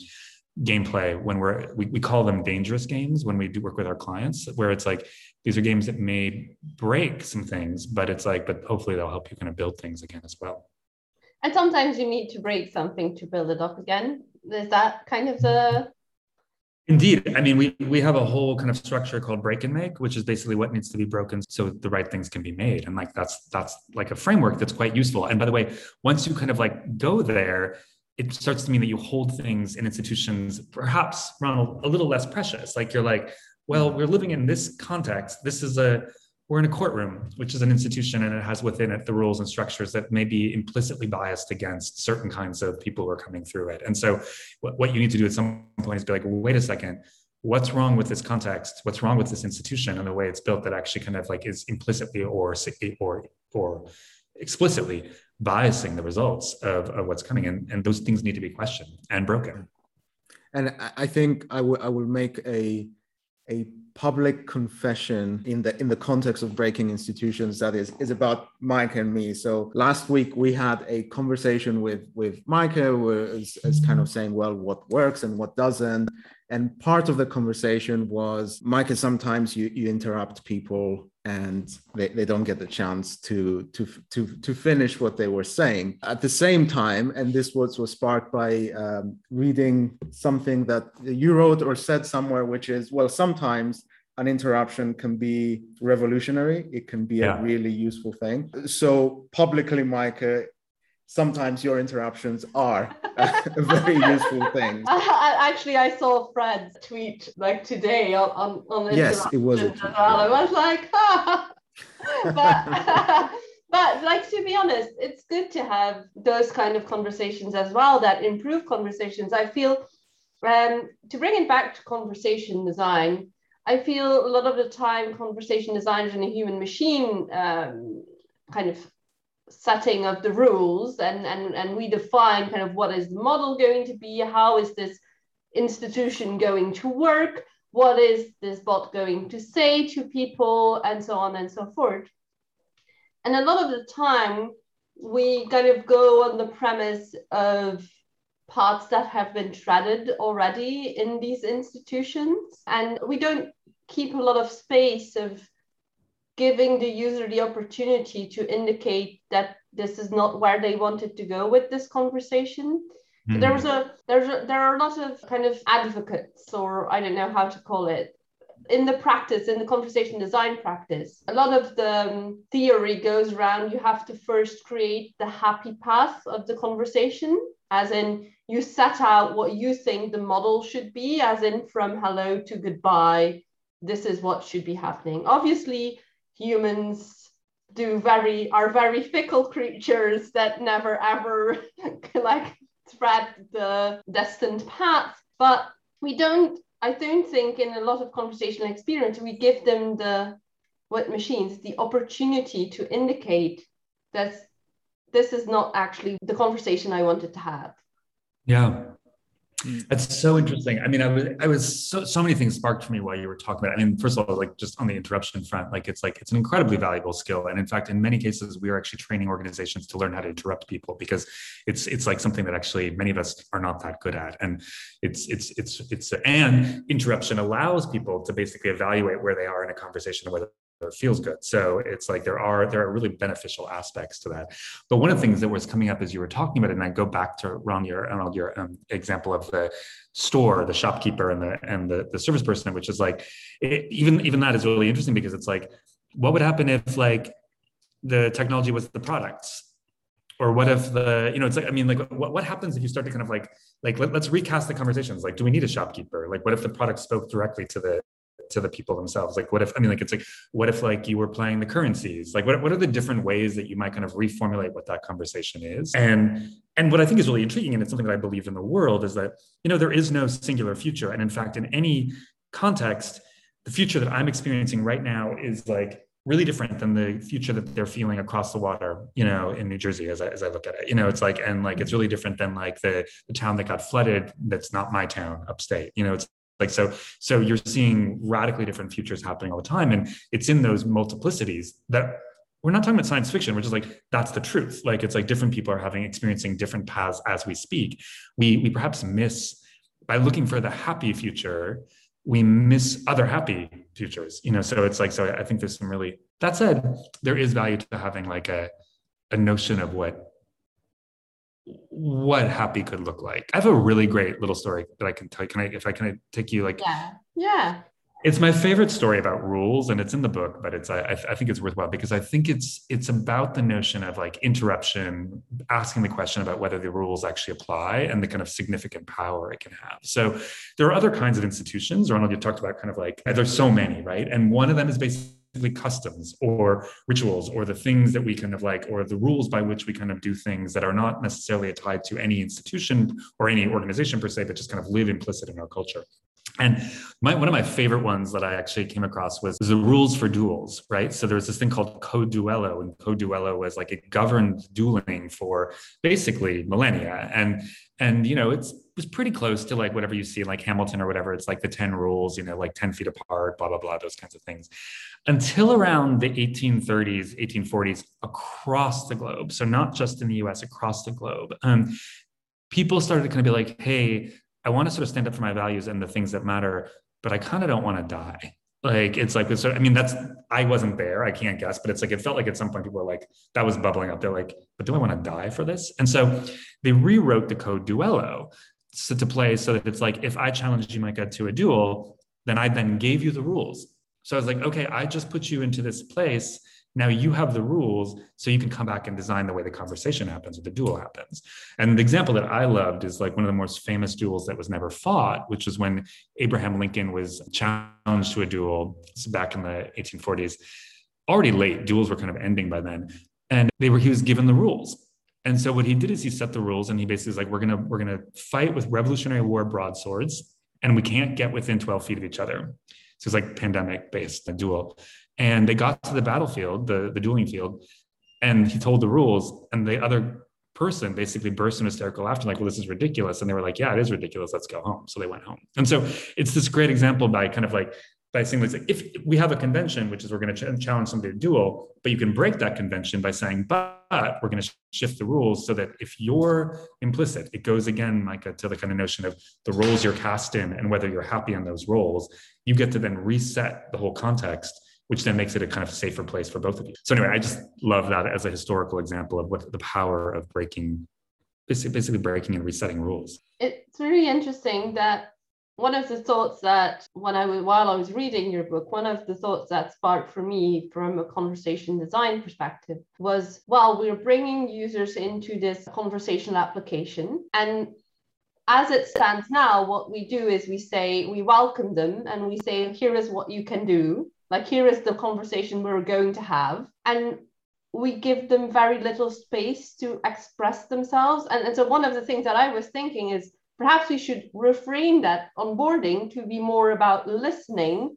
gameplay when we're we, we call them dangerous games when we do work with our clients where it's like these are games that may break some things but it's like but hopefully they'll help you kind of build things again as well and sometimes you need to break something to build it up again is that kind of the Indeed. I mean, we, we have a whole kind of structure called break and make, which is basically what needs to be broken so the right things can be made. And like that's that's like a framework that's quite useful. And by the way, once you kind of like go there, it starts to mean that you hold things in institutions perhaps Ronald a little less precious. Like you're like, well, we're living in this context. This is a we're in a courtroom, which is an institution and it has within it the rules and structures that may be implicitly biased against certain kinds of people who are coming through it. And so, what, you need to do at some point is be like, wait a second, what's wrong with this context? What's wrong with this institution and the way it's built that actually kind of like is implicitly or or or explicitly biasing the results of, of what's coming and, and those things need to be questioned and broken and i think I, w- I will make a a public confession in the in the context of breaking institutions that is is about Mike and me. So last week we had a conversation with with Mike was, was kind of saying, well, what works and what doesn't. And part of the conversation was, Mike, sometimes you you interrupt people and they, they don't get the chance to, to to to finish what they were saying. At the same time and this was was sparked by um, reading something that you wrote or said somewhere which is well sometimes an interruption can be revolutionary. It can be yeah. a really useful thing. So publicly micah sometimes your interruptions are very useful things. Actually, I saw Fred's tweet like today on on, on yes, it was. I was like, ah. but but like to be honest, it's good to have those kind of conversations as well that improve conversations. I feel um, to bring it back to conversation design. I feel a lot of the time conversation designers in a human machine um, kind of setting of the rules and, and, and we define kind of what is the model going to be, how is this institution going to work, what is this bot going to say to people, and so on and so forth. And a lot of the time, we kind of go on the premise of parts that have been shredded already in these institutions. And we don't keep a lot of space of giving the user the opportunity to indicate that this is not where they wanted to go with this conversation. Mm. There was a there's a, there are a lot of kind of advocates or I don't know how to call it in the practice in the conversation design practice a lot of the um, theory goes around you have to first create the happy path of the conversation as in you set out what you think the model should be as in from hello to goodbye this is what should be happening obviously humans do very are very fickle creatures that never ever like thread the destined path but we don't i don't think in a lot of conversational experience we give them the what machines the opportunity to indicate that this is not actually the conversation i wanted to have yeah. That's so interesting. I mean, I was, I was so, so many things sparked for me while you were talking about it. I mean, first of all, like just on the interruption front, like it's like, it's an incredibly valuable skill. And in fact, in many cases, we are actually training organizations to learn how to interrupt people because it's, it's like something that actually many of us are not that good at. And it's, it's, it's, it's, and interruption allows people to basically evaluate where they are in a conversation, and whether it feels good. So it's like there are there are really beneficial aspects to that. But one of the things that was coming up as you were talking about it, and I go back to Ron your Ronald, your um, example of the store, the shopkeeper, and the and the, the service person, which is like it, even even that is really interesting because it's like what would happen if like the technology was the products or what if the you know it's like i mean like what, what happens if you start to kind of like like let, us recast the conversations like do we need a shopkeeper like what if the product spoke directly to the to the people themselves like what if i mean like it's like what if like you were playing the currencies like what, what are the different ways that you might kind of reformulate what that conversation is and and what i think is really intriguing and it's something that i believe in the world is that you know there is no singular future and in fact in any context the future that i'm experiencing right now is like really different than the future that they're feeling across the water, you know, in New Jersey as I, as I look at it. You know, it's like, and like, it's really different than like the, the town that got flooded that's not my town upstate. You know, it's like so so you're seeing radically different futures happening all the time. And it's in those multiplicities that we're not talking about science fiction which is like that's the truth. Like it's like different people are having experiencing different paths as we speak. We we perhaps miss by looking for the happy future we miss other happy futures you know? So it's like so i think there's some really that said there is value to having like a a notion of what what happy could look like. I have a really great little story that I can tell you. Can I, if I can uh, take you like, yeah, yeah. It's my favorite story about rules, and it's in the book, but it's I, I think it's worthwhile because I think it's it's about the notion of like interruption, asking the question about whether the rules actually apply and the kind of significant power it can have. So there are other kinds of institutions. Ronald, you talked about kind of like there's so many, right? And one of them is basically customs or rituals or the things that we kind of like or the rules by which we kind of do things that are not necessarily tied to any institution or any organization per se but just kind of live implicit in our culture and my, one of my favorite ones that I actually came across was the rules for duels, right? So there was this thing called Code Duello, and Code Duello was like it governed dueling for basically millennia. And and you know, it's was pretty close to like whatever you see like Hamilton or whatever. It's like the 10 rules, you know, like 10 feet apart, blah, blah, blah, those kinds of things. Until around the 1830s, 1840s, across the globe. So not just in the US, across the globe. Um, people started to kind of be like, hey, I want to sort of stand up for my values and the things that matter, but I kind of don't want to die like it's like so i mean that's i wasn't there i can't guess but it's like it felt like at some point people were like that was bubbling up they're like but do i want to die for this and so they rewrote the code duello so to play so that it's like if I challenged you, Micah, to a duel, then I then gave you the rules. So I was like, okay, I just put you into this place. Now you have the rules, so you can come back and design the way the conversation happens or the duel happens. And the example that I loved is like one of the most famous duels that was never fought, which was when Abraham Lincoln was challenged to a duel back in the 1840s. Already late, duels were kind of ending by then, and they were he was given the rules and so what he did is he set the rules and he basically was like, we're gonna we're gonna fight with Revolutionary War broadswords, and we can't get within 12 feet of each other. So it's like pandemic based a duel. And they got to the battlefield, the, the dueling field, and he told the rules, and the other person basically burst in hysterical laughter, like, well, this is ridiculous. And they were like, yeah, it is ridiculous. Let's go home. So they went home. And so it's this great example by kind of like by saying like. If we have a convention which is we're going to ch- challenge somebody to duel but you can break that convention by saying but we're going to shift the rules so that if you're implicit it goes again micah to the kind of notion of the roles you're cast in and whether you're happy in those roles you get to then reset the whole context which then makes it a kind of safer place for both of you. So anyway i just love that as a historical example of what the power of breaking basically breaking and resetting rules. It's really interesting that one of the thoughts that when I was while I was reading your book, one of the thoughts that sparked for me from a conversation design perspective was, well, we're bringing users into this conversational application and as it stands now, what we do is we say, we welcome them and we say, here is what you can do. Like, here is the conversation we're going to have. And we give them very little space to express themselves. And, and so, one of the things that I was thinking is, perhaps we should reframe that onboarding to be more about listening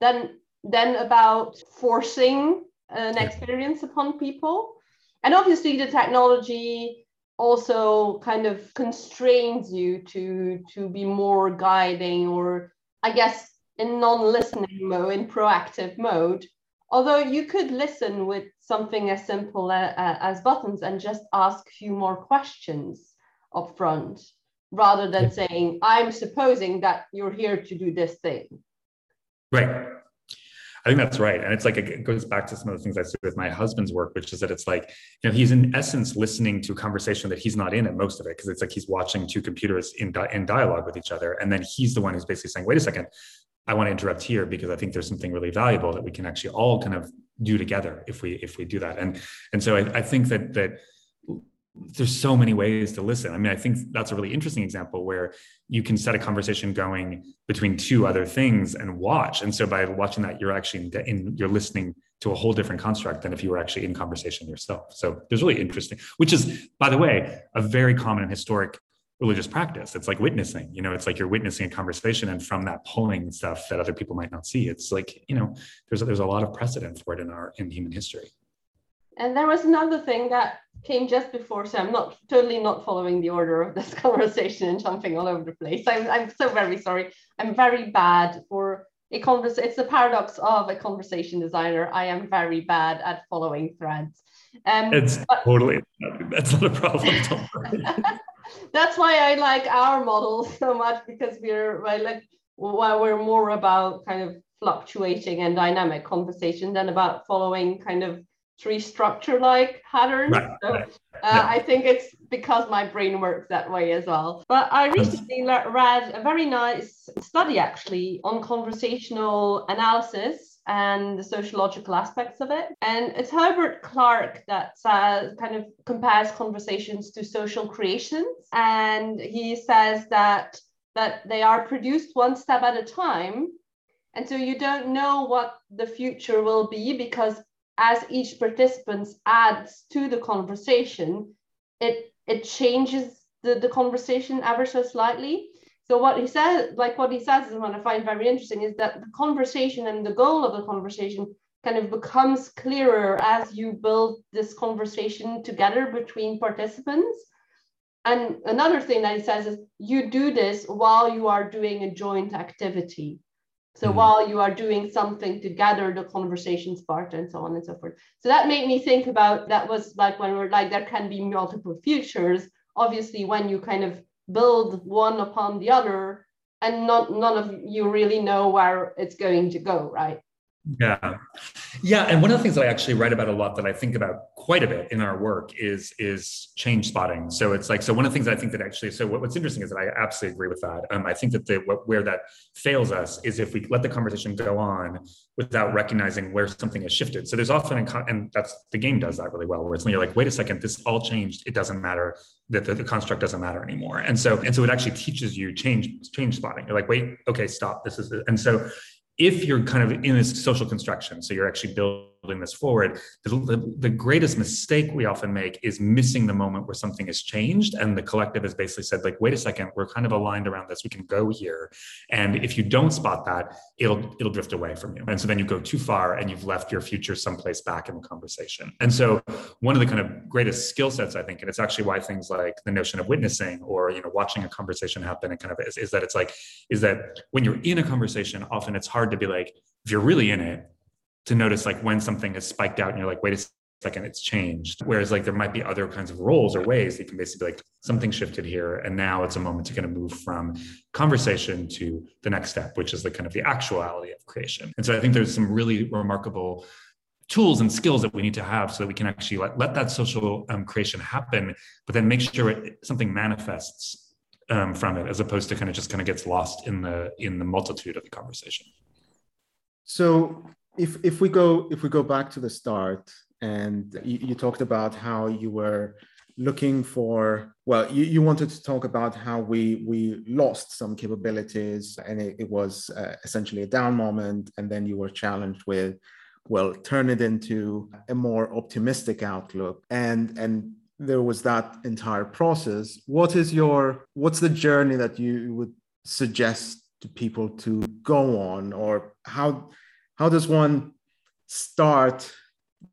than than about forcing an experience upon people. And obviously the technology also kind of constrains you to to be more guiding or i guess in non-listening mode in proactive mode. Although you could listen with something as simple as, as buttons and just ask a few more questions up front rather than saying, I'm supposing that you're here to do this thing. Right. I think that's right. And it's like, it goes back to some of the things I see with my husband's work, which is that it's like, you know, he's in essence listening to a conversation that he's not in at most of it. Cause it's like he's watching two computers in, di- in dialogue with each other. And then he's the one who's basically saying, wait a second, I want to interrupt here because I think there's something really valuable that we can actually all kind of do together if we, if we do that. And, and so I, I think that, that, there's so many ways to listen. I mean, I think that's a really interesting example where you can set a conversation going between two other things and watch. And so by watching that, you're actually in, you're listening to a whole different construct than if you were actually in conversation yourself. So there's really interesting, which is, by the way, a very common and historic religious practice. It's like witnessing. You know, it's like you're witnessing a conversation, and from that pulling stuff that other people might not see. It's like you know, there's there's a lot of precedent for it in our in human history. And there was another thing that came just before, so I'm not totally not following the order of this conversation and jumping all over the place. I'm, I'm so very sorry. I'm very bad for a conversation. It's the paradox of a conversation designer. I am very bad at following threads. Um, it's but, totally that's not a problem. that's why I like our model so much because we're like while we're more about kind of fluctuating and dynamic conversation than about following kind of tree structure like patterns. Right, so right. Uh, Yeah. I think it's because my brain works that way as well. But I recently le- read a very nice study actually on conversational analysis and the sociological aspects of it. And it's Herbert Clark that uh, kind of compares conversations to social creations. And he says that that they are produced one step at a time. And so you don't know what the future will be because as each participant adds to the conversation, it it changes the, the conversation ever so slightly. So what he says, like what he says, and what I find very interesting is that the conversation and the goal of the conversation kind of becomes clearer as you build this conversation together between participants. And another thing that he says is you do this while you are doing a joint activity. So Mhm. while you are doing something to gather the conversations part and so on and so forth. So that made me think about that was like when we're like there can be multiple futures. Obviously, when you kind of build one upon the other, and not none of you really know where it's going to go, right? Yeah. Yeah. And one of the things that I actually write about a lot that I think about quite a bit in our work is is change spotting. So it's like, so one of the things I think that actually, so what, what's interesting is that I absolutely agree with that. Um, I think that the what, where that fails us is if we let the conversation go on without recognizing where something has shifted. So there's often, and that's the game does that really well, where it's when you're like, wait a second, this all changed. It doesn't matter that the, the construct doesn't matter anymore. And so, and so it actually teaches you change, change spotting. You're like, wait, okay, stop. This is, it. and so if you're kind of in this social construction, so you're actually building this forward, the, the, the, greatest mistake we often make is missing the moment where something has changed. And the collective has basically said, like, wait a second, we're kind of aligned around this. We can go here. And if you don't spot that, it'll it'll drift away from you. And so then you go too far and you've left your future someplace back in the conversation. And so one of the kind of greatest skill sets, I think, and it's actually why things like the notion of witnessing or you know watching a conversation happen and kind of is, is that it's like, is that when you're in a conversation, often it's hard to be like, if you're really in it, to notice like when something has spiked out and you're like, wait a second, it's changed. Whereas like there might be other kinds of roles or ways that you can basically be like, something shifted here. And now it's a moment to kind of move from conversation to the next step, which is the kind of the actuality of creation. And so I think there's some really remarkable tools and skills that we need to have so that we can actually let, let that social um, creation happen, but then make sure it, something manifests um, from it as opposed to kind of just kind of gets lost in the in the multitude of the conversation. So if if we go if we go back to the start and you, you talked about how you were looking for well you, you wanted to talk about how we we lost some capabilities and it, it was uh, essentially a down moment and then you were challenged with well turn it into a more optimistic outlook. And and there was that entire process. What is your what's the journey that you would suggest to people to go on or how how does one start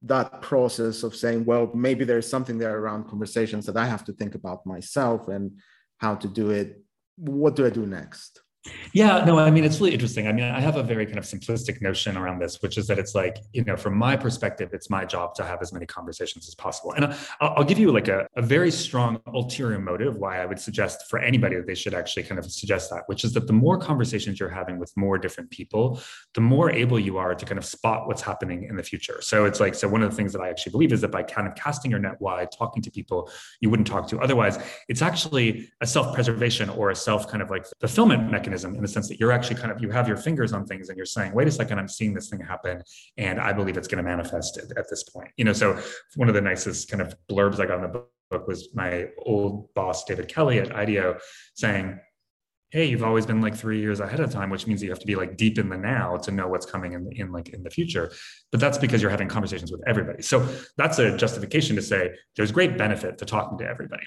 that process of saying well maybe there's something there around conversations that i have to think about myself and how to do it? What do i do next yeah, no, I mean, it's really interesting. I mean, I have a very kind of simplistic notion around this, which is that it's like, you know, from my perspective, it's my job to have as many conversations as possible. And uh, I'll, I'll give you like a, a, very strong ulterior motive why I would suggest for anybody that they should actually kind of suggest that, which is that the more conversations you're having with more different people, the more able you are to kind of spot what's happening in the future. So it's like, so one of the things that I actually believe is that by kind of casting your net wide, talking to people you wouldn't talk to otherwise, it's actually a self preservation or a self kind of like fulfillment mechanism in the sense that you're actually kind of you have your fingers on things and you're saying wait a second i'm seeing this thing happen and i believe it's going to manifest at, at this point. You know so one of the nicest kind of blurbs i got in the book was my old boss David Kelley at IDEO saying hey you've always been like three years ahead of time which means you have to be like deep in the now to know what's coming in, in like in the future. But that's because you're having conversations with everybody. So that's a justification to say there's great benefit to talking to everybody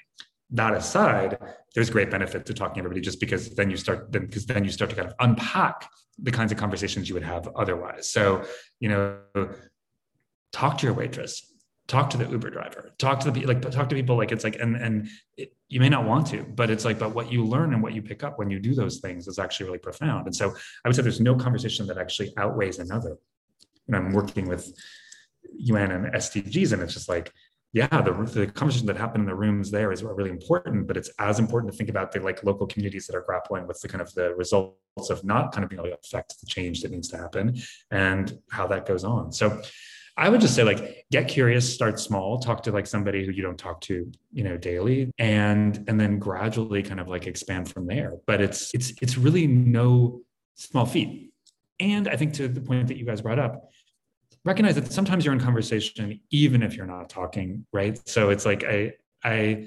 that aside, there's great benefit to talking to everybody just because then you start then because then you start to kind of unpack the kinds of conversations you would have otherwise. So, you know, talk to your waitress, talk to the Uber driver, talk to the like talk to people like it's like and and it, you may not want to, but it's like but what you learn and what you pick up when you do those things is actually really profound. And so I would say there's no conversation that actually outweighs another. And I'm working with UN and SDGs, and it's just like yeah, the, the conversation that happened in the rooms there is really important, but it's as important to think about the like local communities that are grappling with the kind of the results of not kind of being able to affect the change that needs to happen and how that goes on. So I would just say like get curious, start small, talk to like somebody who you don't talk to, you know, daily and and then gradually kind of like expand from there. But it's it's it's really no small feat. And I think to the point that you guys brought up, recognize that sometimes you're in conversation even if you're not talking, right? So it's like I I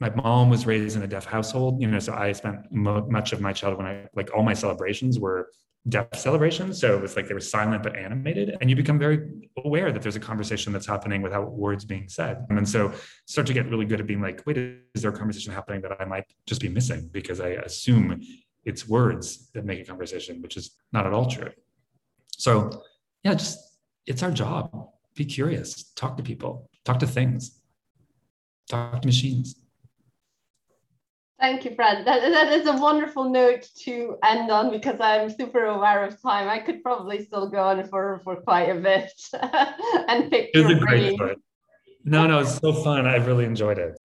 my mom was raised in a deaf household, you know, so I spent mo- much of my childhood when I like all my celebrations were deaf celebrations. So it was like they were silent but animated, and you become very aware that there's a conversation that's happening without words being said. And so start to get really good at being like, wait, is there a conversation happening that I might just be missing because I assume it's words that make a conversation, which is not at all true. So yeah, just it's our job. Be curious, talk to people, talk to things, talk to machines. Thank you, Fred. That, that is a wonderful note to end on because I'm super aware of time. I could probably still go on for, for quite a bit and pick it was a great No, no, it's so fun. I really enjoyed it.